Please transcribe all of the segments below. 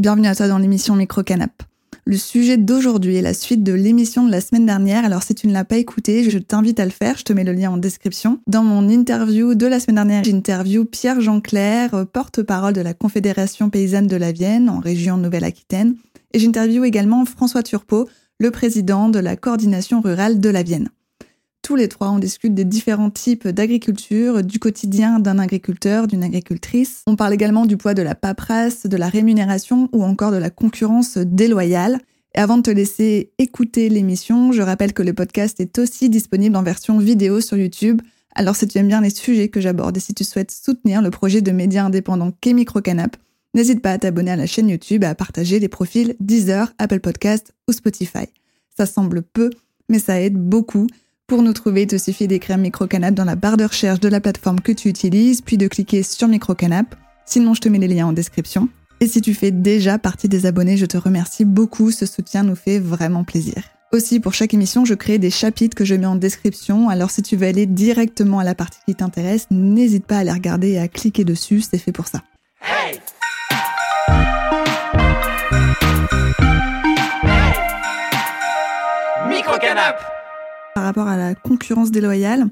Bienvenue à toi dans l'émission Micro Canap. Le sujet d'aujourd'hui est la suite de l'émission de la semaine dernière. Alors si tu ne l'as pas écouté, je t'invite à le faire. Je te mets le lien en description. Dans mon interview de la semaine dernière, j'interview Pierre Jean-Clair, porte-parole de la Confédération paysanne de la Vienne en région Nouvelle-Aquitaine. Et j'interview également François Turpot, le président de la coordination rurale de la Vienne. Tous les trois, on discute des différents types d'agriculture, du quotidien d'un agriculteur, d'une agricultrice. On parle également du poids de la paperasse, de la rémunération ou encore de la concurrence déloyale. Et avant de te laisser écouter l'émission, je rappelle que le podcast est aussi disponible en version vidéo sur YouTube. Alors si tu aimes bien les sujets que j'aborde et si tu souhaites soutenir le projet de médias indépendants qu'est Microcanap, n'hésite pas à t'abonner à la chaîne YouTube et à partager les profils Deezer, Apple Podcast ou Spotify. Ça semble peu, mais ça aide beaucoup. Pour nous trouver, il te suffit d'écrire Microcanap dans la barre de recherche de la plateforme que tu utilises, puis de cliquer sur Microcanap. Sinon, je te mets les liens en description. Et si tu fais déjà partie des abonnés, je te remercie beaucoup. Ce soutien nous fait vraiment plaisir. Aussi, pour chaque émission, je crée des chapitres que je mets en description. Alors, si tu veux aller directement à la partie qui t'intéresse, n'hésite pas à les regarder et à cliquer dessus. C'est fait pour ça. Microcanap par rapport à la concurrence déloyale,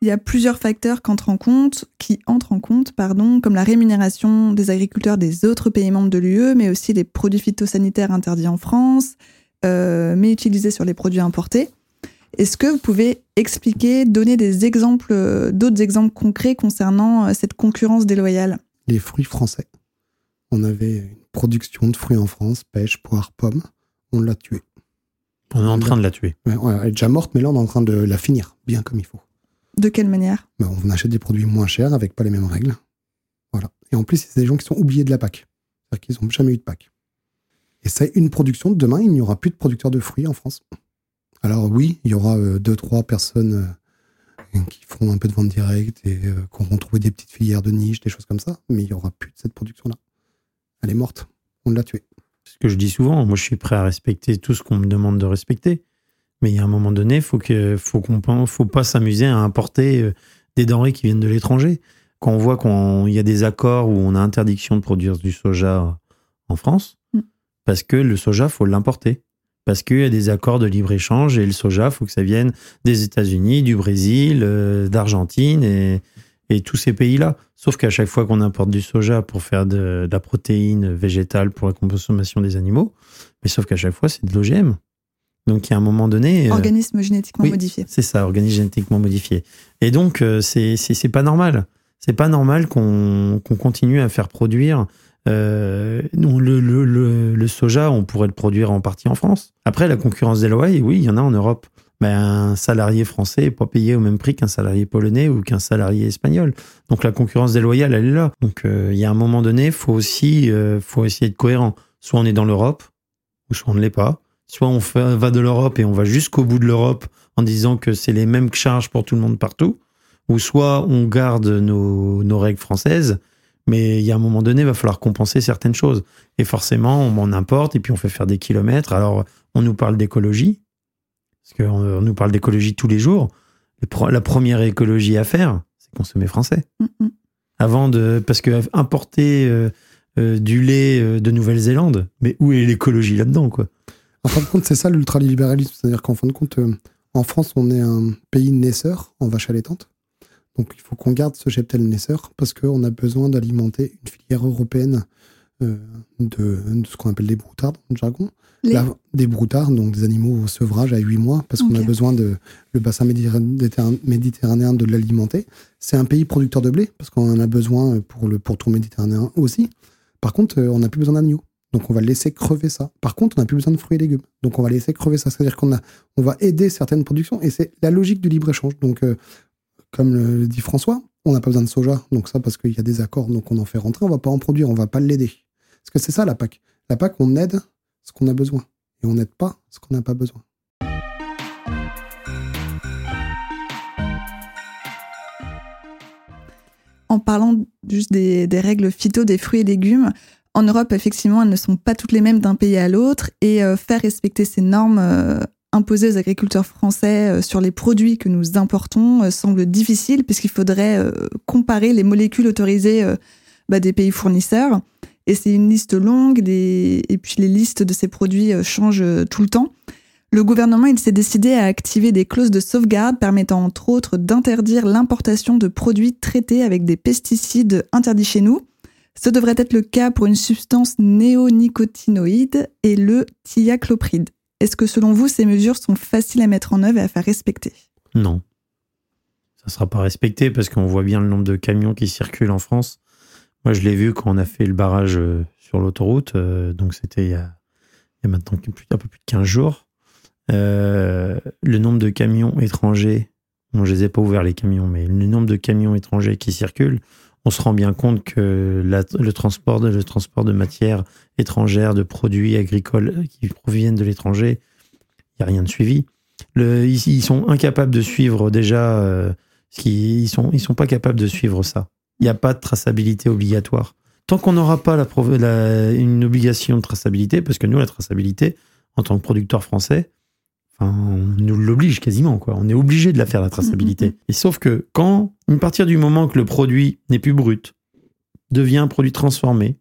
il y a plusieurs facteurs qui entrent en compte, qui entrent en compte, pardon, comme la rémunération des agriculteurs des autres pays membres de l'UE, mais aussi les produits phytosanitaires interdits en France, euh, mais utilisés sur les produits importés. Est-ce que vous pouvez expliquer, donner des exemples, euh, d'autres exemples concrets concernant euh, cette concurrence déloyale? Les fruits français. On avait une production de fruits en France, pêche, poire, pomme. On l'a tué. On est en train de la tuer. elle est déjà morte, mais là, on est en train de la finir, bien comme il faut. De quelle manière? Ben, On achète des produits moins chers avec pas les mêmes règles. Voilà. Et en plus, c'est des gens qui sont oubliés de la PAC. C'est-à-dire qu'ils n'ont jamais eu de PAC. Et c'est une production. Demain, il n'y aura plus de producteurs de fruits en France. Alors oui, il y aura euh, deux, trois personnes euh, qui font un peu de vente directe et euh, qui auront trouvé des petites filières de niche, des choses comme ça. Mais il n'y aura plus de cette production-là. Elle est morte. On l'a tuée ce que je dis souvent. Moi, je suis prêt à respecter tout ce qu'on me demande de respecter. Mais il y a un moment donné, faut que, faut qu'on, faut pas s'amuser à importer euh, des denrées qui viennent de l'étranger. Quand on voit qu'il y a des accords où on a interdiction de produire du soja en France, mm. parce que le soja, faut l'importer. Parce qu'il y a des accords de libre-échange et le soja, faut que ça vienne des États-Unis, du Brésil, euh, d'Argentine et, et tous ces pays-là. Sauf qu'à chaque fois qu'on importe du soja pour faire de, la protéine végétale pour la consommation des animaux, mais sauf qu'à chaque fois, c'est de l'OGM. Donc, il y a un moment donné. Euh, organisme génétiquement modifié. C'est ça, organisme génétiquement modifié. Et donc, euh, c'est pas normal. C'est pas normal qu'on continue à faire produire. Euh, le, le, le, soja, on pourrait le produire en partie en France. Après, la concurrence des lois, oui, il y en a en Europe ben, un salarié français n'est pas payé au même prix qu'un salarié polonais ou qu'un salarié espagnol. Donc la concurrence déloyale, elle est là. Donc euh, il y a un moment donné, faut aussi, euh, faut essayer de cohérent. Soit on est dans l'Europe, ou soit on ne l'est pas. Soit on va de l'Europe et on va jusqu'au bout de l'Europe en disant que c'est les mêmes charges pour tout le monde partout. Ou soit on garde nos, nos règles françaises, mais il y a un moment donné, il va falloir compenser certaines choses. Et forcément, on en importe et puis on fait faire des kilomètres. Alors, on nous parle d'écologie, parce qu'on nous parle d'écologie tous les jours. La première écologie à faire, c'est consommer français. Avant de. Parce que importer euh, euh, du lait euh, de Nouvelle-Zélande, mais où est l'écologie là-dedans, quoi? En fin de compte, c'est ça l'ultralibéralisme. C'est-à-dire qu'en fin de compte, en France, on est un pays naisseur en vache allaitante. Donc il faut qu'on garde ce cheptel naisseur parce qu'on a besoin d'alimenter une filière européenne de, de, ce qu'on appelle des broutards dans le jargon des broutards, donc des animaux au sevrage à 8 mois, parce qu'on a besoin de le bassin méditerranéen de l'alimenter. C'est un pays producteur de blé, parce qu'on en a besoin pour le pourtour méditerranéen aussi. Par contre, euh, on n'a plus besoin d'agneaux. Donc on va laisser crever ça. Par contre, on n'a plus besoin de fruits et légumes. Donc on va laisser crever ça. C'est-à-dire qu'on a, on va aider certaines productions et c'est la logique du libre-échange. Donc, euh, comme le dit François, on n'a pas besoin de soja. Donc ça, parce qu'il y a des accords, donc on en fait rentrer. On va pas en produire, on va pas l'aider. Parce que c'est ça la PAC. La PAC, on aide ce qu'on a besoin. Et on n'aide pas ce qu'on n'a pas besoin. En parlant juste des, règles phyto des fruits et légumes, en Europe, effectivement, elles ne sont pas toutes les mêmes d'un pays à l'autre. Et euh, faire respecter ces normes euh, imposées aux agriculteurs français euh, sur les produits que nous importons semble difficile, puisqu'il faudrait comparer les molécules autorisées bah, des pays fournisseurs Et c'est une liste longue, et puis les listes de ces produits euh, changent euh, tout le temps. Le gouvernement il s'est décidé à activer des clauses de sauvegarde permettant entre autres d'interdire l'importation de produits traités avec des pesticides interdits chez nous. Ce devrait être le cas pour une substance néonicotinoïde et le thiaclopride. Est-ce que selon vous, ces mesures sont faciles à mettre en œuvre et à faire respecter? Non. Ça ne sera pas respecté parce qu'on voit bien le nombre de camions qui circulent en France. Moi, je l'ai vu quand on a fait le barrage euh, sur l'autoroute. Euh, donc, c'était il, y a maintenant un peu plus de 15 jours. Euh, le nombre de camions étrangers, bon, je les ai pas ouverts les camions, mais le nombre de camions étrangers qui circulent, on se rend bien compte que le, transport de, matières étrangères, de produits agricoles qui proviennent de l'étranger, il n'y a rien de suivi. Ils, sont incapables de suivre déjà, ils sont, ils sont pas capables de suivre ça. Il n'y a pas de traçabilité obligatoire. Tant qu'on n'aura pas la, une obligation de traçabilité, parce que nous, la traçabilité, en tant que producteur français, on nous l'oblige quasiment, quoi. On est obligé de la faire, la traçabilité. Et sauf que quand, à partir du moment que le produit n'est plus brut, devient un produit transformé,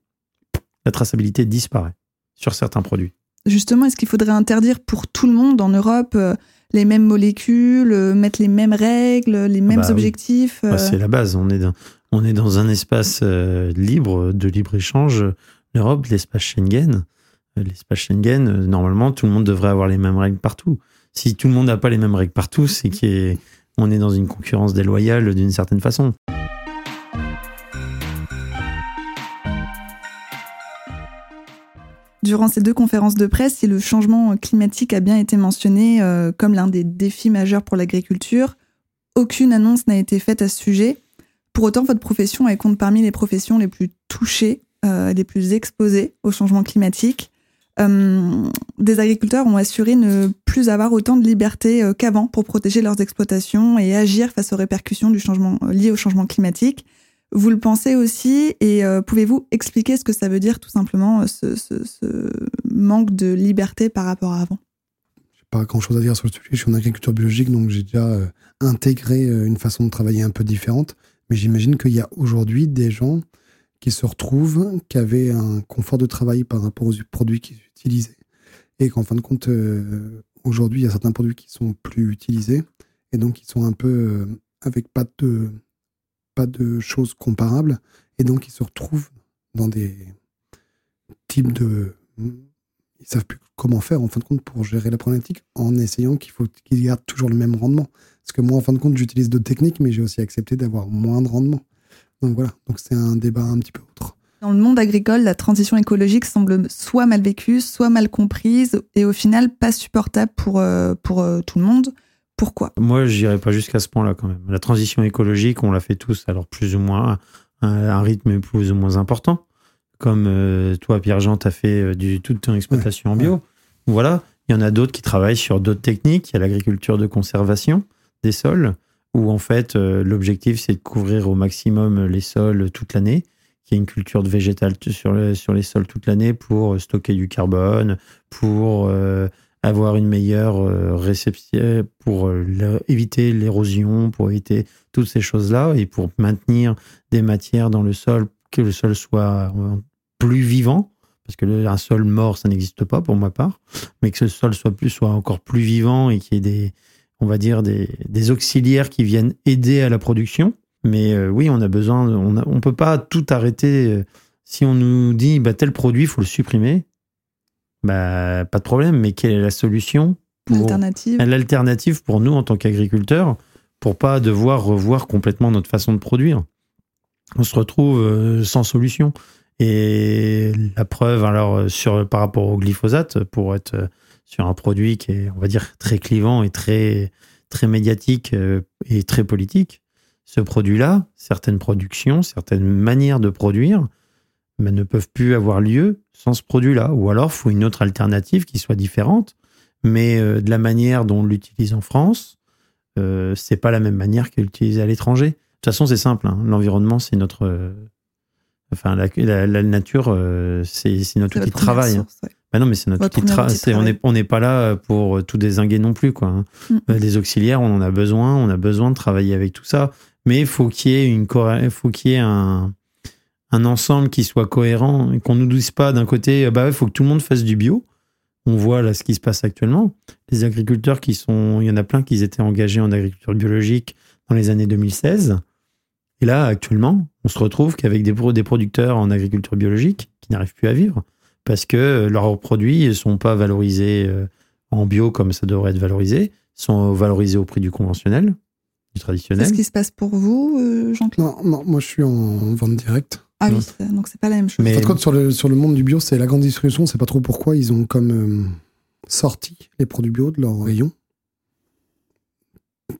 la traçabilité disparaît sur certains produits. Justement, est-ce qu'il faudrait interdire pour tout le monde en Europe euh, les mêmes molécules, euh, mettre les mêmes règles, les mêmes bah objectifs bah, C'est la base. On est dans, on est dans un espace euh, libre, de libre-échange. L'Europe, l'espace Schengen. L'espace Schengen, normalement, tout le monde devrait avoir les mêmes règles partout si tout le monde n'a pas les mêmes règles partout, c'est qu'on est dans une concurrence déloyale d'une certaine façon. Durant ces deux conférences de presse, si le changement climatique a bien été mentionné euh, comme l'un des défis majeurs pour l'agriculture, aucune annonce n'a été faite à ce sujet. Pour autant, votre profession elle compte parmi les professions les plus touchées, euh, les plus exposées au changement climatique. Euh, des agriculteurs ont assuré ne plus avoir autant de liberté euh, qu'avant pour protéger leurs exploitations et agir face aux répercussions du changement liées au changement climatique. Vous le pensez aussi et pouvez-vous expliquer ce que ça veut dire tout simplement ce, manque de liberté par rapport à avant? J'ai pas grand-chose à dire sur le sujet. Je suis en agriculture biologique, donc j'ai déjà intégré une façon de travailler un peu différente. Mais j'imagine qu'il y a aujourd'hui des gens qui se retrouvent, qui avaient un confort de travail par rapport aux produits qu'ils utilisaient, et qu'en fin de compte, euh, aujourd'hui, il y a certains produits qui sont plus utilisés, et donc ils sont un peu euh, avec pas de, pas de choses comparables, et donc ils se retrouvent dans des types de... Ils savent plus comment faire, en fin de compte, pour gérer la problématique, en essayant qu'il faut qu'ils gardent toujours le même rendement. Parce que moi, en fin de compte, j'utilise d'autres techniques, mais j'ai aussi accepté d'avoir moins de rendement. Donc voilà, donc c'est un débat un petit peu autre. Dans le monde agricole, la transition écologique semble soit mal vécue, soit mal comprise et au final pas supportable pour, euh, pour euh, tout le monde. Pourquoi? Moi, je n'irai pas jusqu'à ce point-là quand même. La transition écologique, on l'a fait tous, alors plus ou moins, à un rythme plus ou moins important. Comme euh, toi, Pierre-Jean, tu as fait du, toute ton exploitation en bio. Voilà, il y en a d'autres qui travaillent sur d'autres techniques. Il y a l'agriculture de conservation des sols où en fait euh, l'objectif c'est de couvrir au maximum les sols toute l'année, qu'il y ait une culture de végétal sur, sur les sols toute l'année pour euh, stocker du carbone, pour euh, avoir une meilleure réception, pour éviter l'érosion, pour éviter toutes ces choses-là et pour maintenir des matières dans le sol, que le sol soit plus vivant parce que un sol mort, ça n'existe pas pour ma part, mais que ce sol soit plus, soit encore plus vivant et qu'il y ait des, on va dire, des, auxiliaires qui viennent aider à la production. Mais euh, oui, on a besoin, on ne peut pas tout arrêter. Euh, si on nous dit bah, tel produit, il faut le supprimer, bah, pas de problème, mais quelle est la solution L'alternative. L'alternative pour nous en tant qu'agriculteurs, pour pas devoir revoir complètement notre façon de produire. On se retrouve euh, sans solution. Et la preuve, alors, sur, par rapport au glyphosate, pour être sur un produit qui est, on va dire, très clivant et très, très médiatique euh, et très politique. Ce produit-là, certaines productions, certaines manières de produire mais ne peuvent plus avoir lieu sans ce produit-là. Ou alors, il faut une autre alternative qui soit différente, mais euh, de la manière dont on l'utilise en France, euh, c'est pas la même manière qu'elle l'utilise à l'étranger. De toute façon, c'est simple. Hein. L'environnement, c'est notre. Euh, enfin, la, la, nature, c'est notre outil de travail. Hein. Bah non, mais c'est notre outil de On n'est on n'est pas là pour tout désinguer non plus. Quoi. Hein. Mm. Euh, les auxiliaires, on en a besoin. On a besoin de travailler avec tout ça. Mais il faut qu'il y ait, une, faut qu'il y ait un, un ensemble qui soit cohérent et qu'on nous dise pas d'un côté, bah il faut que tout le monde fasse du bio. On voit là ce qui se passe actuellement. Les agriculteurs qui sont, il y en a plein qui étaient engagés en agriculture biologique dans les années 2016. Et là, actuellement, on se retrouve qu'avec des, des producteurs en agriculture biologique qui n'arrivent plus à vivre parce que leurs produits ne sont pas valorisés euh, en bio comme ça devrait être valorisé, sont valorisés au prix du conventionnel, du traditionnel. C'est ce qui se passe pour vous, euh, Jean-Claude non, non, moi je suis en vente directe. Ah oui, donc c'est pas la même chose. Mais... En fait, sur le, sur le monde du bio, c'est la grande distribution, c'est pas trop pourquoi ils ont comme euh, sorti les produits bio de leur rayon.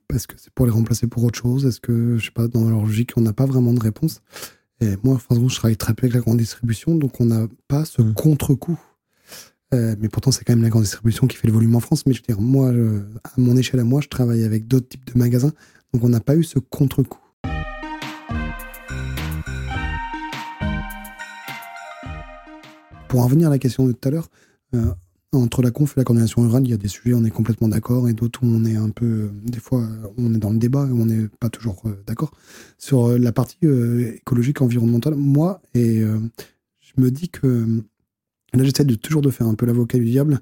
Parce que c'est pour les remplacer pour autre chose? Est-ce que, je sais pas, dans leur logique, on n'a pas vraiment de réponse? Et moi, je travaille très peu avec la grande distribution, donc on n'a pas ce mmh. contre-coup. Euh, mais pourtant, c'est quand même la grande distribution qui fait le volume en France. Mais je veux dire, moi, à mon échelle à moi, je travaille avec d'autres types de magasins, donc on n'a pas eu ce contre-coup. Pour en revenir à la question de tout à l'heure, euh, entre la conf et la coordination rurale, il y a des sujets où on est complètement d'accord et d'autres où on est un peu, euh, des fois, on est dans le débat et on n'est pas toujours euh, d'accord. Sur la partie écologique, environnementale, moi, et je me dis que, là j'essaie de toujours de faire un peu l'avocat du diable,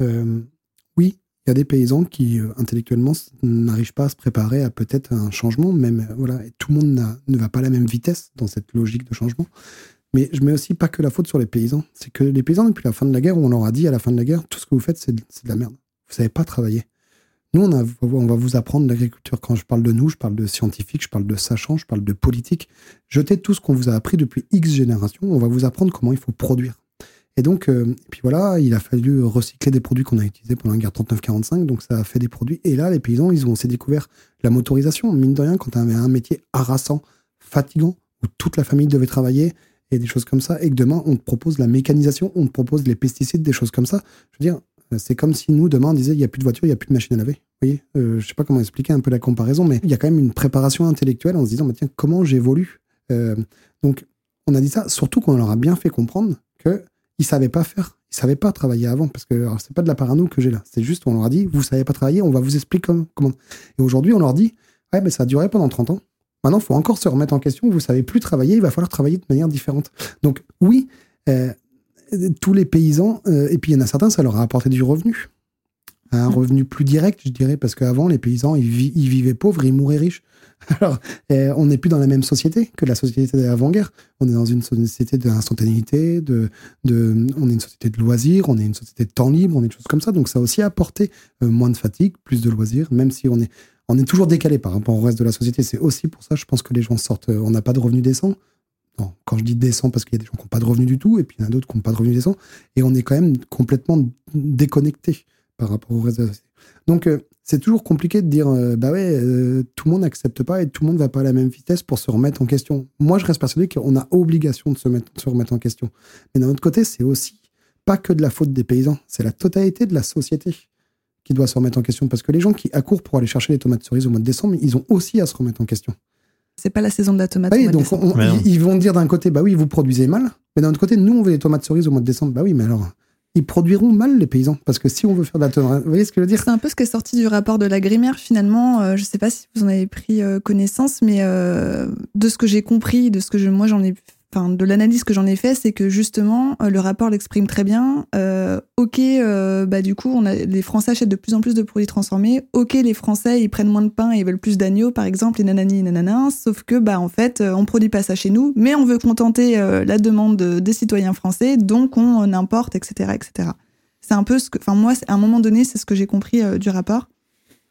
oui, il y a des paysans qui, intellectuellement, n'arrivent pas à se préparer à peut-être un changement, même, voilà, tout le monde ne va pas à la même vitesse dans cette logique de changement. Mais je mets aussi pas que la faute sur les paysans. C'est que les paysans, depuis la fin de la guerre, on leur a dit à la fin de la guerre, tout ce que vous faites, c'est de, la merde. Vous savez pas travailler. Nous, on, va vous apprendre l'agriculture. Quand je parle de nous, je parle de scientifiques, je parle de sachants, je parle de politique. Jetez tout ce qu'on vous a appris depuis X générations. On va vous apprendre comment il faut produire. Et donc, euh, puis voilà, il a fallu recycler des produits qu'on a utilisés pendant la guerre 39-45. Donc, ça a fait des produits. Et là, les paysans, ils ont aussi découvert la motorisation. Mine de rien, quand tu avais un métier harassant, fatigant, où toute la famille devait travailler, et des choses comme ça, et que demain, on te propose la mécanisation, on te propose les pesticides, des choses comme ça. Je veux dire, euh, c'est comme si nous, demain, on disait, il n'y a plus de voiture, il n'y a plus de machine à laver. Vous voyez euh, Je sais pas comment expliquer un peu la comparaison, mais il y a quand même une préparation intellectuelle en se disant, bah, tiens, comment j'évolue euh, Donc, on a dit ça, surtout qu'on leur a bien fait comprendre qu'ils ne savaient pas faire, ils ne savaient pas travailler avant, parce que c'est pas de la parano que j'ai là, c'est juste, on leur a dit, vous ne savez pas travailler, on va vous expliquer comment. Et aujourd'hui, on leur dit, ouais, mais ça a duré pendant 30 ans. Maintenant, il faut encore se remettre en question. Vous savez plus travailler, il va falloir travailler de manière différente. Donc oui, euh, tous les paysans, euh, et puis il y en a certains, ça leur a apporté du revenu. Un mmh. revenu plus direct, je dirais, parce qu'avant, les paysans, ils, vivaient pauvres, ils mouraient riches. Alors, euh, on n'est plus dans la même société que la société d'avant-guerre. On est dans une société d'instantanéité, de, de, on est une société de loisirs, on est une société de temps libre, on est des choses comme ça. Donc, ça a aussi apporté moins de fatigue, plus de loisirs, même si on est, on est toujours décalé par rapport au reste de la société. C'est aussi pour ça, je pense que les gens sortent. Euh, on n'a pas de revenus décents. quand je dis décents, parce qu'il y a des gens qui n'ont pas de revenus du tout, et puis il y en a d'autres qui n'ont pas de revenus décents. Et on est quand même complètement déconnecté par rapport au reste de la société. Donc, euh, c'est toujours compliqué de dire, euh, bah ouais, tout le monde n'accepte pas et tout le monde ne va pas à la même vitesse pour se remettre en question. Moi, je reste persuadé qu'on a obligation de se remettre en question. Mais d'un autre côté, c'est aussi pas que de la faute des paysans, c'est la totalité de la société qui doit se remettre en question. Parce que les gens qui accourent pour aller chercher les tomates cerises au mois de décembre, ils ont aussi à se remettre en question. C'est pas la saison de la tomate. Oui, donc ils vont dire d'un côté, bah oui, vous produisez mal, mais d'un autre côté, nous, on veut les tomates cerises au mois de décembre. Bah oui, mais alors, ils produiront mal les paysans parce que si on veut faire de la tomate, vous voyez ce que je veux dire? C'est un peu ce qui est sorti du rapport de la Grimère finalement. Euh, je sais pas si vous en avez pris euh, connaissance, mais euh, de ce que j'ai compris, de ce que je, moi j'en ai enfin de l'analyse que j'en ai fait, c'est que justement euh, le rapport l'exprime très bien. Euh, ok, euh, bah du coup, on a, les Français achètent de plus en plus de produits transformés. Ok, les Français ils prennent moins de pain et ils veulent plus d'agneaux, par exemple, et nanani, nanana. Sauf que bah en fait, on produit pas ça chez nous, mais on veut contenter la demande des citoyens français, donc on importe, etc., etc. C'est un peu ce que, enfin moi, à un moment donné, c'est ce que j'ai compris du rapport.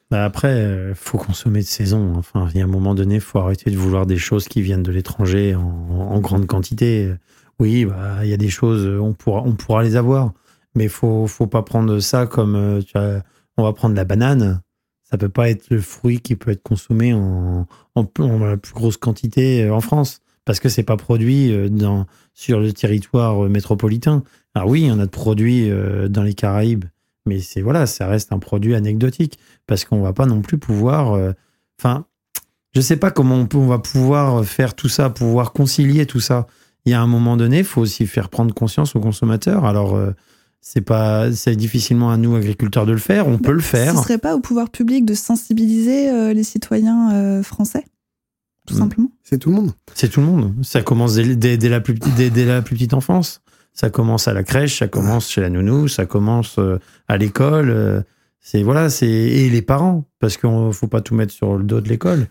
Bah après, il euh, faut consommer de saison. Enfin, il y a un moment donné, il faut arrêter de vouloir des choses qui viennent de l'étranger en, grande quantité. Oui, bah, il y a des choses, on pourra, on pourra les avoir. Mais il faut, faut pas prendre ça comme, euh, on va prendre la banane. Ça peut pas être le fruit qui peut être consommé en, en, en la plus grosse quantité euh, en France. Parce que c'est pas produit sur le territoire métropolitain. Alors oui, on a de produits dans les Caraïbes mais c'est voilà, ça reste un produit anecdotique parce qu'on va pas non plus pouvoir. Euh, enfin, je sais pas comment on, peut, on va pouvoir faire tout ça, pouvoir concilier tout ça. Il y a un moment donné, il faut aussi faire prendre conscience aux consommateurs. Alors, euh, c'est pas, c'est difficilement à nous agriculteurs de le faire. On peut le faire. Ce serait pas au pouvoir public de sensibiliser euh, les citoyens français tout simplement? C'est tout le monde. C'est tout le monde. Ça commence dès, dès- dès la, plus, dès la plus petite enfance. Ça commence à la crèche, ça commence chez la nounou, ça commence euh, à l'école. euh, C'est voilà, c'est et les parents parce qu'il faut pas tout mettre sur le dos de l'école.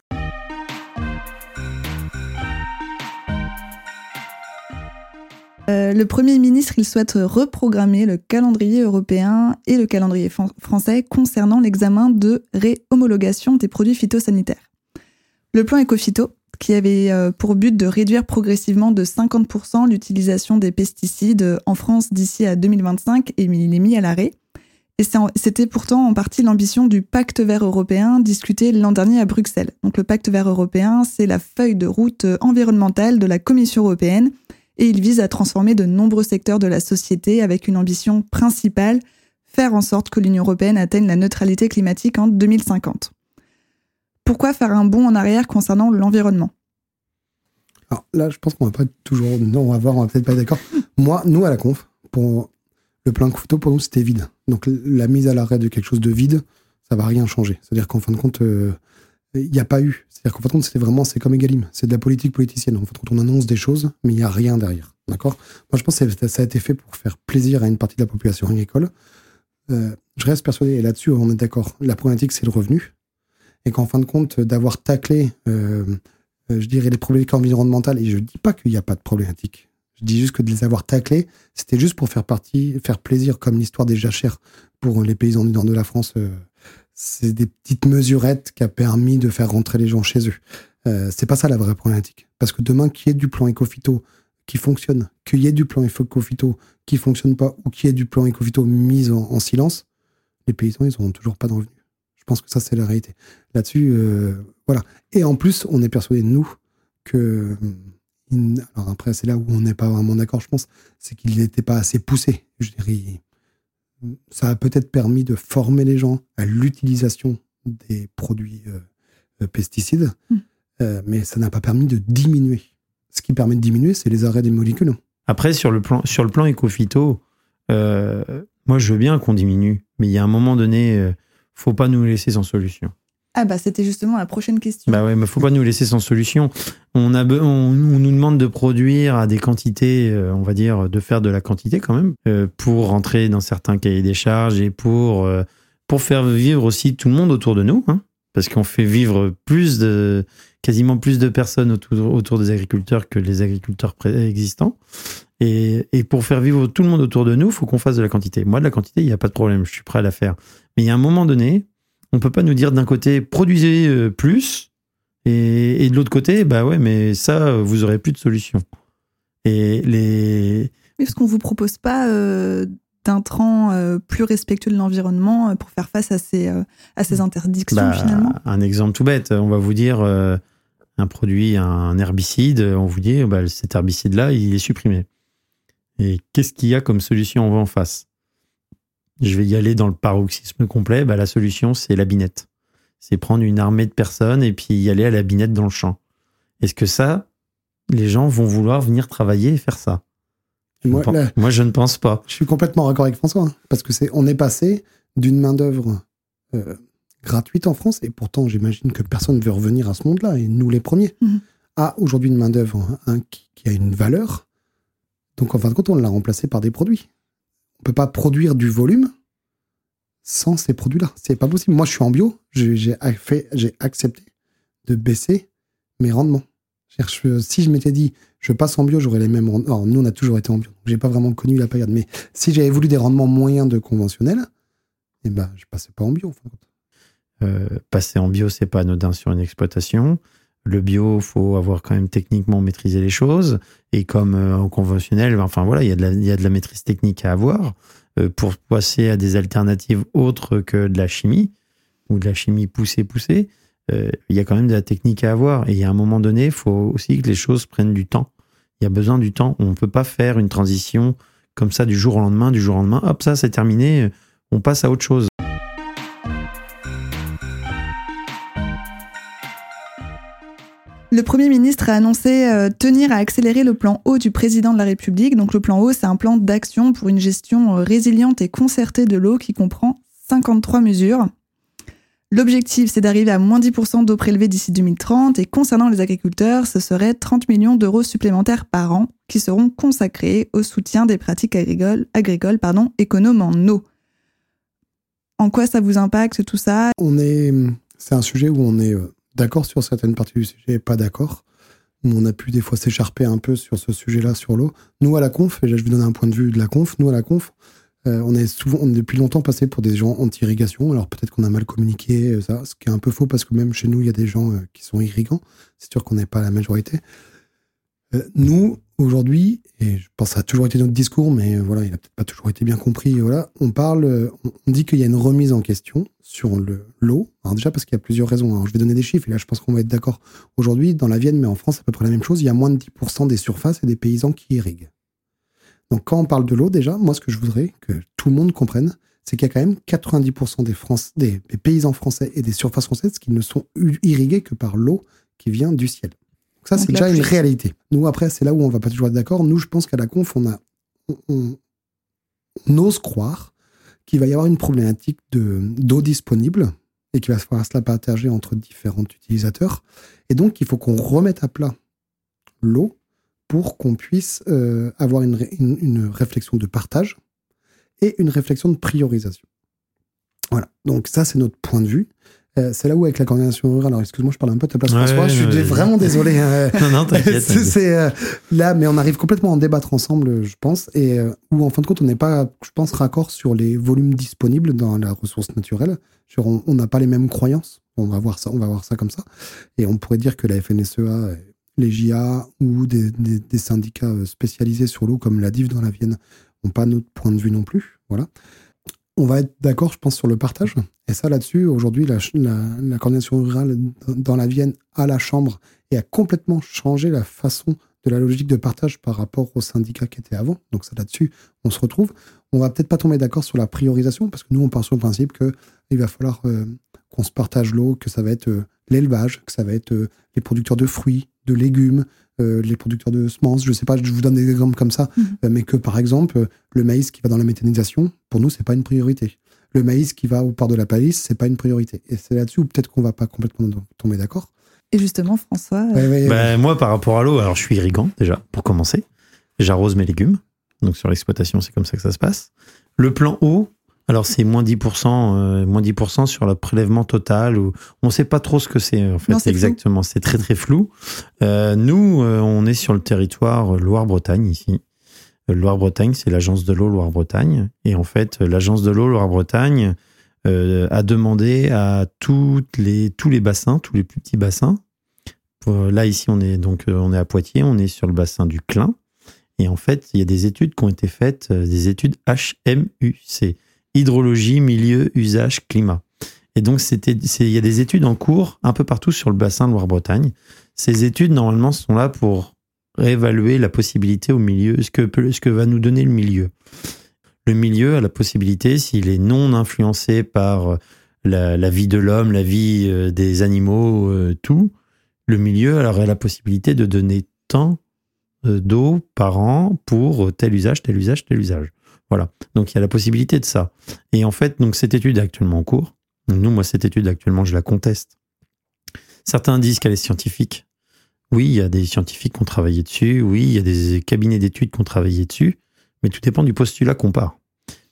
Euh, le Premier ministre, il souhaite reprogrammer le calendrier européen et le calendrier fran- français concernant l'examen de réhomologation des produits phytosanitaires. Le plan Ecophyto, qui avait euh, pour but de réduire progressivement de 50% l'utilisation des pesticides en France d'ici à 2025, et il est mis à l'arrêt. Et c'était pourtant en partie l'ambition du pacte vert européen discuté l'an dernier à Bruxelles. Donc le pacte vert européen, c'est la feuille de route environnementale de la Commission européenne et il vise à transformer de nombreux secteurs de la société avec une ambition principale, faire en sorte que l'Union européenne atteigne la neutralité climatique en 2050. Pourquoi faire un bond en arrière concernant l'environnement? Alors là, je pense qu'on va pas toujours. Non, on va voir, on va peut-être pas être d'accord. Moi, nous, à la conf, pour le plan photo, pour nous, c'était vide. Donc la mise à l'arrêt de quelque chose de vide, ça va rien changer. C'est-à-dire qu'en fin de compte, euh, il n'y a pas eu. C'est-à-dire qu'en fin de compte, c'était vraiment, c'est comme Egalim. C'est de la politique politicienne. En fait, quand on annonce des choses, mais il n'y a rien derrière. D'accord? Moi, je pense que ça a été fait pour faire plaisir à une partie de la population agricole. Euh, je reste persuadé, et là-dessus, on est d'accord. La problématique, c'est le revenu. Et qu'en fin de compte, d'avoir taclé, euh, euh, je dirais, les problématiques environnementales, et je dis pas qu'il n'y a pas de problématique. Je dis juste que de les avoir taclés, c'était juste pour faire partie, faire plaisir, comme l'histoire des jachères pour les paysans du nord de la France. euh, c'est des petites mesurettes qui a permis de faire rentrer les gens chez eux. Euh, c'est pas ça la vraie problématique. Parce que demain, qu'il y ait du plan écophyto qui fonctionne, qu'il y ait du plan écophyto qui fonctionne pas, ou qu'il y ait du plan écophyto mis en, en silence, les paysans, ils n'auront toujours pas de revenus. Je pense que ça, c'est la réalité. Là-dessus, euh, voilà. Et en plus, on est persuadé, nous, que. il- alors après, c'est là où on n'est pas vraiment d'accord, je pense, c'est qu'il n'était pas assez poussé. Je dirais, ça a peut-être permis de former les gens à l'utilisation des produits euh, euh, pesticides, Mm. euh, mais ça n'a pas permis de diminuer. Ce qui permet de diminuer, c'est les arrêts des molécules. Après, sur le plan, sur le plan éco-phyto, euh, moi, je veux bien qu'on diminue, mais il y a un moment donné, euh, faut pas nous laisser sans solution. Ah bah c'était justement la prochaine question. Bah ouais, mais faut pas nous laisser sans solution. On a, on, on nous demande de produire à des quantités, euh, on va dire, de faire de la quantité quand même, euh, pour rentrer dans certains cahiers des charges et pour euh, pour faire vivre aussi tout le monde autour de nous, hein, parce qu'on fait vivre plus de, quasiment plus de personnes autour, autour des agriculteurs que les agriculteurs existants. Et, et pour faire vivre tout le monde autour de nous, faut qu'on fasse de la quantité. Moi, de la quantité, il n'y a pas de problème, je suis prêt à la faire. Mais il y a un moment donné, on peut pas nous dire d'un côté produisez euh, plus et, et de l'autre côté, bah ouais, mais ça, vous aurez plus de solution. Et les, Mais Est-ce qu'on vous propose pas euh, d'intrants euh, plus respectueux de l'environnement euh, pour faire face à ces, euh, à ces interdictions bah, finalement un exemple tout bête, on va vous dire un produit, un herbicide, on vous dit bah, cet herbicide-là, il est supprimé. Et qu'est-ce qu'il y a comme solution en face? Je vais y aller dans le paroxysme complet. Bah, la solution, c'est la binette. C'est prendre une armée de personnes et puis y aller à la binette dans le champ. Est-ce que ça, les gens vont vouloir venir travailler et faire ça? Moi, là, Moi, je ne pense pas. je suis complètement d'accord avec François, hein, parce que c'est, on est passé d'une main-d'œuvre euh, gratuite en France, et pourtant, j'imagine que personne ne veut revenir à ce monde-là, et nous les premiers, Mhm. à aujourd'hui une main-d'œuvre hein, qui, qui a une valeur. Donc, en fin de compte, on l'a remplacé par des produits. On peut pas produire du volume sans ces produits-là. C'est pas possible. Moi, je suis en bio, j'ai, accepté de baisser mes rendements. Si je m'étais dit, je passe en bio, j'aurais les mêmes rendements. Nous, on a toujours été en bio. J'ai pas vraiment connu la période. Mais si j'avais voulu des rendements moyens de conventionnel, eh ben, je passais pas en bio. Euh, passer en bio, c'est pas anodin sur une exploitation. Le bio, faut avoir quand même techniquement maîtrisé les choses. Et comme euh, en conventionnel, enfin voilà, il y, a de la- maîtrise technique à avoir euh, pour passer à des alternatives autres que de la chimie ou de la chimie poussée poussée. euh, il y a quand même de la technique à avoir. Et a un moment donné, il faut aussi que les choses prennent du temps. Il y a besoin du temps. On ne peut pas faire une transition comme ça du jour au lendemain, du jour au lendemain. Hop, ça, c'est terminé. On passe à autre chose. Le Premier ministre a annoncé euh, tenir à accélérer le plan eau du président de la République. Donc le plan eau, c'est un plan d'action pour une gestion euh, résiliente et concertée de l'eau qui comprend 53 mesures. L'objectif, c'est d'arriver à moins 10% d'eau prélevée d'ici 2030 et concernant les agriculteurs, ce serait 30 millions d'euros supplémentaires par an qui seront consacrés au soutien des pratiques agricoles, agricoles économes en eau. En quoi ça vous impacte tout ça? On est, c'est un sujet où on est euh, d'accord sur certaines parties du sujet et pas d'accord. On a pu des fois s'écharper un peu sur ce sujet-là, sur l'eau. Nous, à la conf, et là je vais donner un point de vue de la conf, nous, à la conf, euh, on est souvent, depuis longtemps passé pour des gens anti-irrigation. Alors peut-être qu'on a mal communiqué, euh, ça, ce qui est un peu faux parce que même chez nous, il y a des gens euh, qui sont irrigants. C'est sûr qu'on n'est pas la majorité. nous, aujourd'hui, et je pense que ça a toujours été notre discours, mais voilà, il n'a peut-être pas toujours été bien compris. Voilà, on parle, on dit qu'il y a une remise en question sur le l'eau. Alors déjà parce qu'il y a plusieurs raisons. Alors je vais donner des chiffres et là je pense qu'on va être d'accord. Aujourd'hui, dans la Vienne, mais en France, c'est à peu près la même chose. Il y a moins de 10% des surfaces et des paysans qui irriguent. Donc quand on parle de l'eau, déjà, moi ce que je voudrais que tout le monde comprenne, c'est qu'il y a quand même 90% des, des, paysans français et des surfaces françaises qui ne sont irrigués que par l'eau qui vient du ciel. Donc ça, c'est déjà une réalité. Nous, après, c'est là où on va pas toujours être d'accord. Nous, je pense qu'à la conf, on, a, on, ose croire qu'il va y avoir une problématique d'eau disponible et qu'il va falloir se la partager entre différents utilisateurs. Et donc, il faut qu'on remette à plat l'eau pour qu'on puisse euh, avoir une, une, réflexion de partage et une réflexion de priorisation. Voilà, donc ça c'est notre point de vue. Euh, c'est là où avec la coordination rurale, alors excuse-moi, je parle un peu de ta place François, je suis vraiment désolé. Hein. non, non, t'inquiète. c'est euh, là, mais on arrive complètement à en débattre ensemble, je pense, et où en fin de compte on n'est pas, je pense, raccord sur les volumes disponibles dans la ressource naturelle. on n'a pas les mêmes croyances. On va voir ça, on va voir ça comme ça, et on pourrait dire que la FNSEA les JA ou des, syndicats euh, spécialisés sur l'eau comme la DIF dans la Vienne n'ont pas notre point de vue non plus. Voilà. On va être d'accord, je pense, sur le partage. Et ça, là-dessus, aujourd'hui, la, coordination rurale dans la Vienne à la Chambre et a complètement changé la façon de la logique de partage par rapport aux syndicats qui étaient avant. Donc ça, là-dessus, on se retrouve. On va peut-être pas tomber d'accord sur la priorisation parce que nous, on part sur le principe qu'il va falloir euh, qu'on se partage l'eau, que ça va être euh, l'élevage, que ça va être les producteurs de fruits, de légumes, euh, les producteurs de semences, je sais pas, je vous donne des exemples comme ça, mhm. euh, mais que par exemple, le maïs qui va dans la méthanisation, pour nous, c'est pas une priorité. Le maïs qui va au port de la palisse, c'est pas une priorité. Et c'est là-dessus où peut-être qu'on va pas complètement tomber d'accord. Et justement, François. Bah, moi, par rapport à l'eau, alors je suis irrigant déjà, pour commencer. J'arrose mes légumes. Donc sur l'exploitation, c'est comme ça que ça se passe. Le plan eau, alors c'est moins 10%, euh, moins 10% sur le prélèvement total. Ou on ne sait pas trop ce que c'est en fait exactement. C'est très très flou. Euh, nous, euh, on est sur le territoire Loire-Bretagne ici. Loire-Bretagne, c'est l'agence de l'eau Loire-Bretagne. Et en fait, l'agence de l'eau Loire-Bretagne a demandé à toutes les, tous les bassins, tous les plus petits bassins. là ici, on est donc on est à Poitiers, on est sur le bassin du Clin. Et en fait, il y a des études qui ont été faites, des études HMUC hydrologie, milieu, usage, climat. Et donc, il y a des études en cours un peu partout sur le bassin de Loire-Bretagne. Ces études, normalement, sont là pour réévaluer la possibilité au milieu, ce que, ce que va nous donner le milieu. Le milieu a la possibilité, s'il est non influencé par la, vie de l'homme, la vie euh, des animaux, euh, tout, le milieu aurait la possibilité de donner tant euh, d'eau par an pour tel usage, tel usage, tel usage. Voilà. Donc il y a la possibilité de ça. Et en fait, donc cette étude est actuellement en cours. nous, moi, cette étude actuellement, je la conteste. Certains disent qu'elle est scientifique. Oui, il y a des scientifiques qui ont travaillé dessus. Oui, il y a des cabinets d'études qui ont travaillé dessus. Mais tout dépend du postulat qu'on part.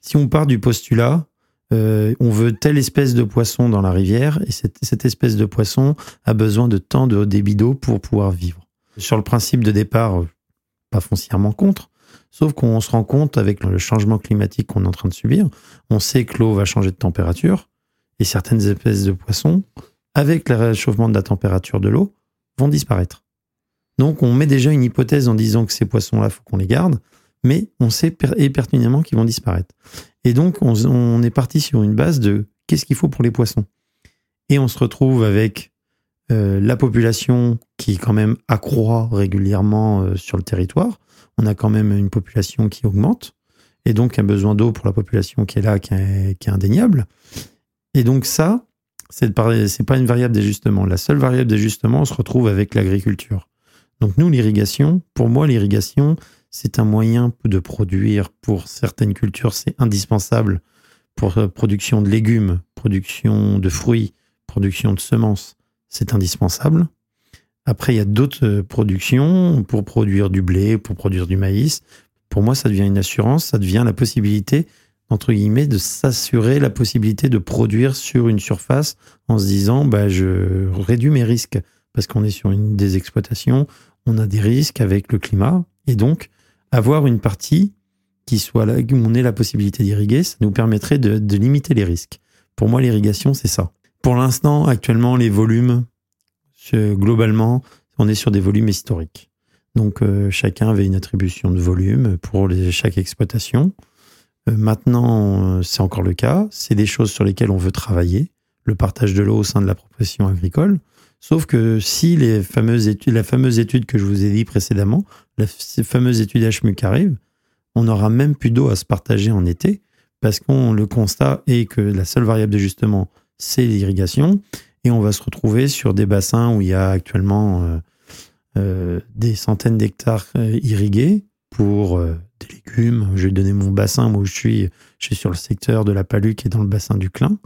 Si on part du postulat, euh, on veut telle espèce de poisson dans la rivière et cette, espèce de poisson a besoin de tant de débit d'eau pour pouvoir vivre. Sur le principe de départ, pas foncièrement contre, Sauf qu'on se rend compte avec le changement climatique qu'on est en train de subir, on sait que l'eau va changer de température et certaines espèces de poissons, avec le réchauffement de la température de l'eau, vont disparaître. Donc on met déjà une hypothèse en disant que ces poissons-là, faut qu'on les garde, mais on sait pertinemment qu'ils vont disparaître. Et donc on, est parti sur une base de qu'est-ce qu'il faut pour les poissons? Et on se retrouve avec euh, la population qui quand même accroît régulièrement euh, sur le territoire, on a quand même une population qui augmente, et donc un besoin d'eau pour la population qui est là, qui est, indéniable. Et donc ça, c'est pas une variable d'ajustement. La seule variable d'ajustement, on se retrouve avec l'agriculture. Donc nous, l'irrigation, pour moi, l'irrigation, c'est un moyen de produire pour certaines cultures, c'est indispensable pour la production de légumes, production de fruits, production de semences, c'est indispensable. Après, il y a d'autres productions pour produire du blé, pour produire du maïs. Pour moi, ça devient une assurance, ça devient la possibilité, entre guillemets, de s'assurer la possibilité de produire sur une surface en se disant, bah, je réduis mes risques parce qu'on est sur une des exploitations, on a des risques avec le climat. Et donc, avoir une partie qui soit là, où on ait la possibilité d'irriguer, ça nous permettrait de, de limiter les risques. Pour moi, l'irrigation, c'est ça. Pour l'instant, actuellement, les volumes, globalement, on est sur des volumes historiques. Donc, euh, chacun avait une attribution de volume pour chaque exploitation. Euh, maintenant, euh, c'est encore le cas. C'est des choses sur lesquelles on veut travailler. Le partage de l'eau au sein de la profession agricole. Sauf que si les la fameuse étude que je vous ai dit précédemment, la fameuse étude HMUC arrive, on n'aura même plus d'eau à se partager en été parce qu'on le constat est que la seule variable d'ajustement, c'est l'irrigation et on va se retrouver sur des bassins où il y a actuellement euh, euh, des centaines d'hectares euh, irrigués pour des légumes. Je vais donner mon bassin, moi où je suis, je suis sur le secteur de la Paluque et dans le bassin du Clin.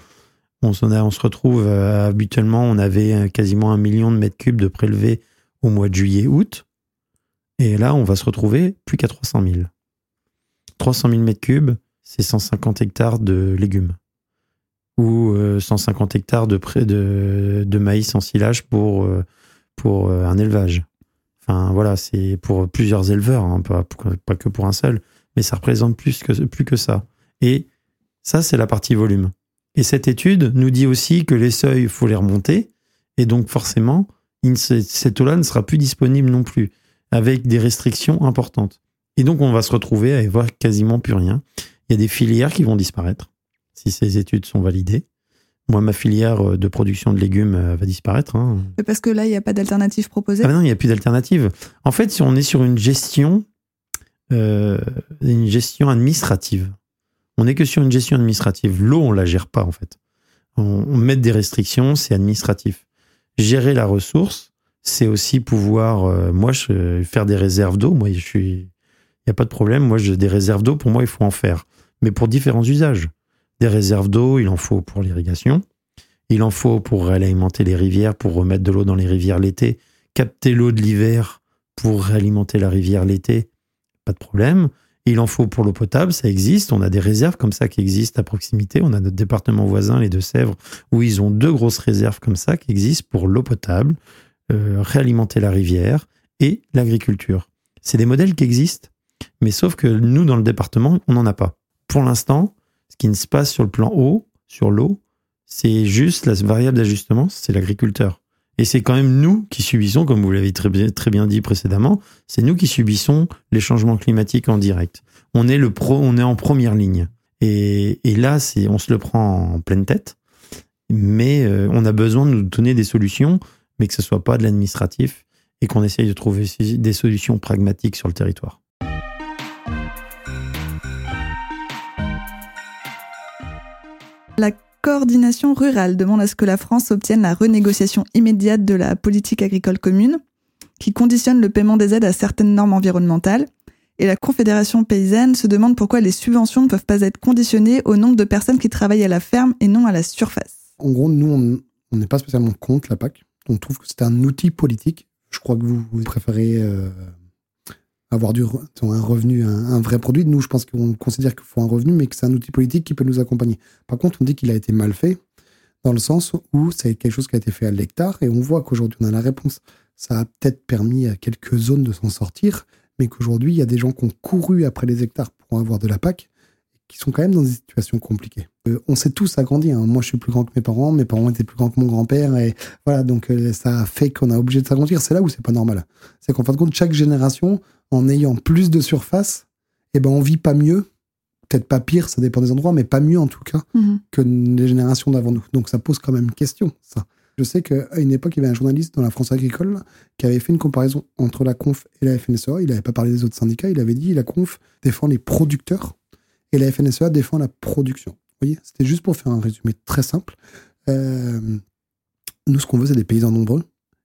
On, on se retrouve habituellement, on avait quasiment un million de mètres cubes de prélevés au mois de juillet-août. Et là, on va se retrouver plus qu'à 300 000. 300 000 mètres cubes, c'est 150 hectares de légumes. Ou 150 euh, hectares de, de, de maïs en silage pour, pour un élevage. Enfin, voilà, c'est pour plusieurs éleveurs, hein, pas, pas, que pour un seul, mais ça représente plus que, plus que ça. Et ça, c'est la partie volume. Et cette étude nous dit aussi que les seuils, il faut les remonter. Et donc, forcément, cette eau-là ne sera plus disponible non plus, avec des restrictions importantes. Et donc, on va se retrouver à voir quasiment plus rien. Il y a des filières qui vont disparaître, si ces études sont validées. Moi, ma filière euh, de production de légumes euh, va disparaître. Hein. Parce que là, il n'y a pas d'alternative proposée? Ah Non, il n'y a plus d'alternative. En fait, si on est sur une gestion, euh, une gestion administrative, on n'est que sur une gestion administrative. L'eau, on la gère pas, en fait. On, met des restrictions, c'est administratif. Gérer la ressource, c'est aussi pouvoir, euh, moi, je, faire des réserves d'eau. Moi, je suis, il n'y a pas de problème. Moi, j'ai des réserves d'eau. Pour moi, il faut en faire. Mais pour différents usages. Des réserves d'eau, il en faut pour l'irrigation. Il en faut pour réalimenter les rivières, pour remettre de l'eau dans les rivières l'été. Capter l'eau de l'hiver pour réalimenter la rivière l'été. Pas de problème. Il en faut pour l'eau potable, ça existe. On a des réserves comme ça qui existent à proximité. On a notre département voisin, les Deux-Sèvres, où ils ont deux grosses réserves comme ça qui existent pour l'eau potable, euh, réalimenter la rivière et l'agriculture. C'est des modèles qui existent, mais sauf que nous, dans le département, on n'en a pas. Pour l'instant, ce qui ne se passe sur le plan eau, sur l'eau, c'est juste la variable d'ajustement, c'est l'agriculteur. Et c'est quand même nous qui subissons, comme vous l'avez très bien, dit précédemment, c'est nous qui subissons les changements climatiques en direct. On est en première ligne. Et, là, on se le prend en pleine tête. Mais euh, on a besoin de nous donner des solutions, mais que ce soit pas de l'administratif et qu'on essaye de trouver des solutions pragmatiques sur le territoire. La coordination rurale demande à ce que la France obtienne la renégociation immédiate de la politique agricole commune, qui conditionne le paiement des aides à certaines normes environnementales. Et la Confédération paysanne se demande pourquoi les subventions ne peuvent pas être conditionnées au nombre de personnes qui travaillent à la ferme et non à la surface. En gros, nous, on n'est pas spécialement contre la PAC. On trouve que c'est un outil politique. Je crois que vous, préférez euh, avoir un revenu, un, vrai produit. Nous, je pense qu'on considère qu'il faut un revenu, mais que c'est un outil politique qui peut nous accompagner. Par contre, on dit qu'il a été mal fait, dans le sens où c'est quelque chose qui a été fait à l'hectare, et on voit qu'aujourd'hui, on a la réponse. Ça a peut-être permis à quelques zones de s'en sortir, mais qu'aujourd'hui, il y a des gens qui ont couru après les hectares pour avoir de la PAC, qui sont quand même dans des situations compliquées. Euh, on s'est tous agrandis. Hein. Moi, je suis plus grand que mes parents. Mes parents étaient plus grands que mon grand-père. Et voilà, donc euh, ça a fait qu'on a obligé de s'agrandir. C'est là où c'est pas normal. C'est qu'en fin de compte, chaque génération en ayant plus de surface, eh ben on vit pas mieux. Peut-être pas pire, ça dépend des endroits, mais pas mieux en tout cas mhm. que les générations d'avant nous. Donc ça pose quand même question, ça. Je sais qu'à une époque, il y avait un journaliste dans la France agricole qui avait fait une comparaison entre la conf et la FNSEA. Il n'avait pas parlé des autres syndicats. Il avait dit la conf défend les producteurs et la FNSEA défend la production. Vous voyez, c'était juste pour faire un résumé très simple. Euh, nous, ce qu'on veut, c'est des paysans nombreux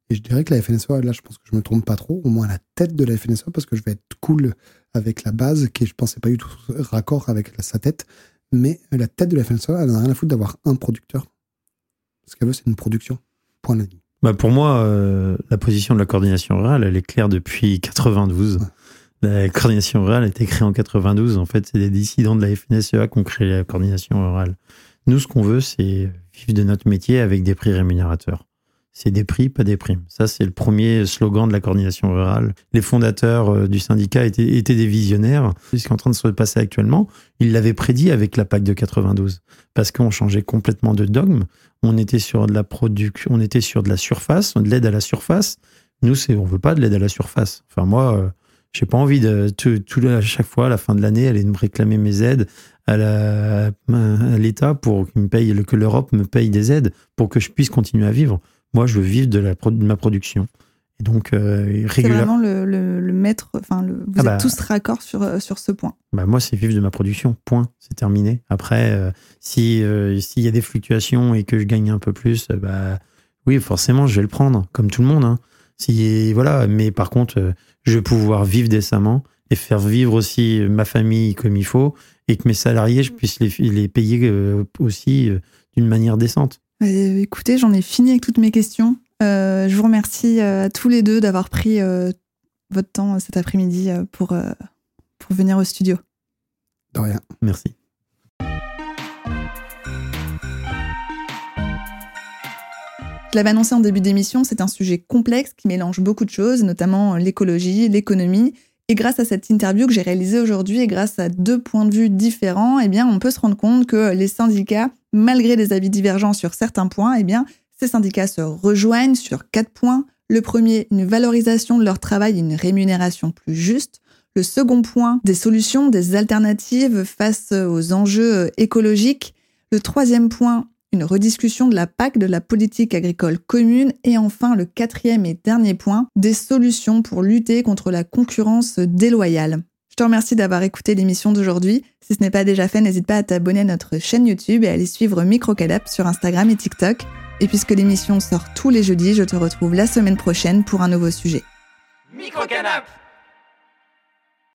et je dirais que la FNSEA, là, je pense que je me trompe pas trop, au moins la tête de la FNSEA, parce que je vais être cool avec la base, qui je pensais pas du tout raccord avec sa tête. Mais la tête de la FNSEA, elle n'a rien à foutre d'avoir un producteur. Ce qu'elle veut, c'est une production. Point de bah Pour moi, euh, la position de la coordination rurale, elle est claire depuis 92. La coordination rurale a été créée en 92. En fait, c'est des dissidents de la FNSEA qui ont créé la coordination rurale. Nous, ce qu'on veut, c'est vivre de notre métier avec des prix rémunérateurs c'est des prix, pas des primes. Ça, c'est le premier slogan de la coordination rurale. Les fondateurs euh, du syndicat étaient, des visionnaires. Ce qui est en train de se passer actuellement, ils l'avaient prédit avec la PAC de 92. Parce qu'on changeait complètement de dogme. On était sur de la production, on était sur de la surface, de l'aide à la surface. Nous, c'est, on veut pas de l'aide à la surface. Enfin, moi, euh, j'ai pas envie de, tout, à chaque fois, à la fin de l'année, aller me réclamer mes aides à, l'État pour que l'Europe me paye des aides pour que je puisse continuer à vivre. Moi, je veux vivre de, la, de ma production. Et donc, euh, C'est vraiment le, le, maître. Enfin, vous ah êtes bah, tous raccord sur, euh, sur ce point. Bah moi, c'est vivre de ma production. Point. C'est terminé. Après, euh, si s'il y a des fluctuations et que je gagne un peu plus, bah oui, forcément, je vais le prendre, comme tout le monde. Hein. Si voilà. Mais par contre, je vais pouvoir vivre décemment et faire vivre aussi ma famille comme il faut et que mes salariés, je puisse les, les payer aussi d'une manière décente. Euh, écoutez, j'en ai fini avec toutes mes questions. Euh, je vous remercie euh, à tous les deux d'avoir pris votre temps cet après-midi pour, pour venir au studio. De rien. Merci. Je l'avais annoncé en début d'émission, c'est un sujet complexe qui mélange beaucoup de choses, notamment l'écologie, l'économie. Et grâce à cette interview que j'ai réalisée aujourd'hui et grâce à deux points de vue différents, eh bien, on peut se rendre compte que les syndicats malgré des avis divergents sur certains points, eh bien, ces syndicats se rejoignent sur quatre points. Le premier, une valorisation de leur travail et une rémunération plus juste. Le second point, des solutions, des alternatives face aux enjeux écologiques. Le troisième point, une rediscussion de la PAC, de la politique agricole commune. Et enfin, le quatrième et dernier point, des solutions pour lutter contre la concurrence déloyale. Je te remercie d'avoir écouté l'émission d'aujourd'hui. Si ce n'est pas déjà fait, n'hésite pas à t'abonner à notre chaîne YouTube et à aller suivre Microcadap sur Instagram et TikTok. Et puisque l'émission sort tous les jeudis, je te retrouve la semaine prochaine pour un nouveau sujet. Microcadap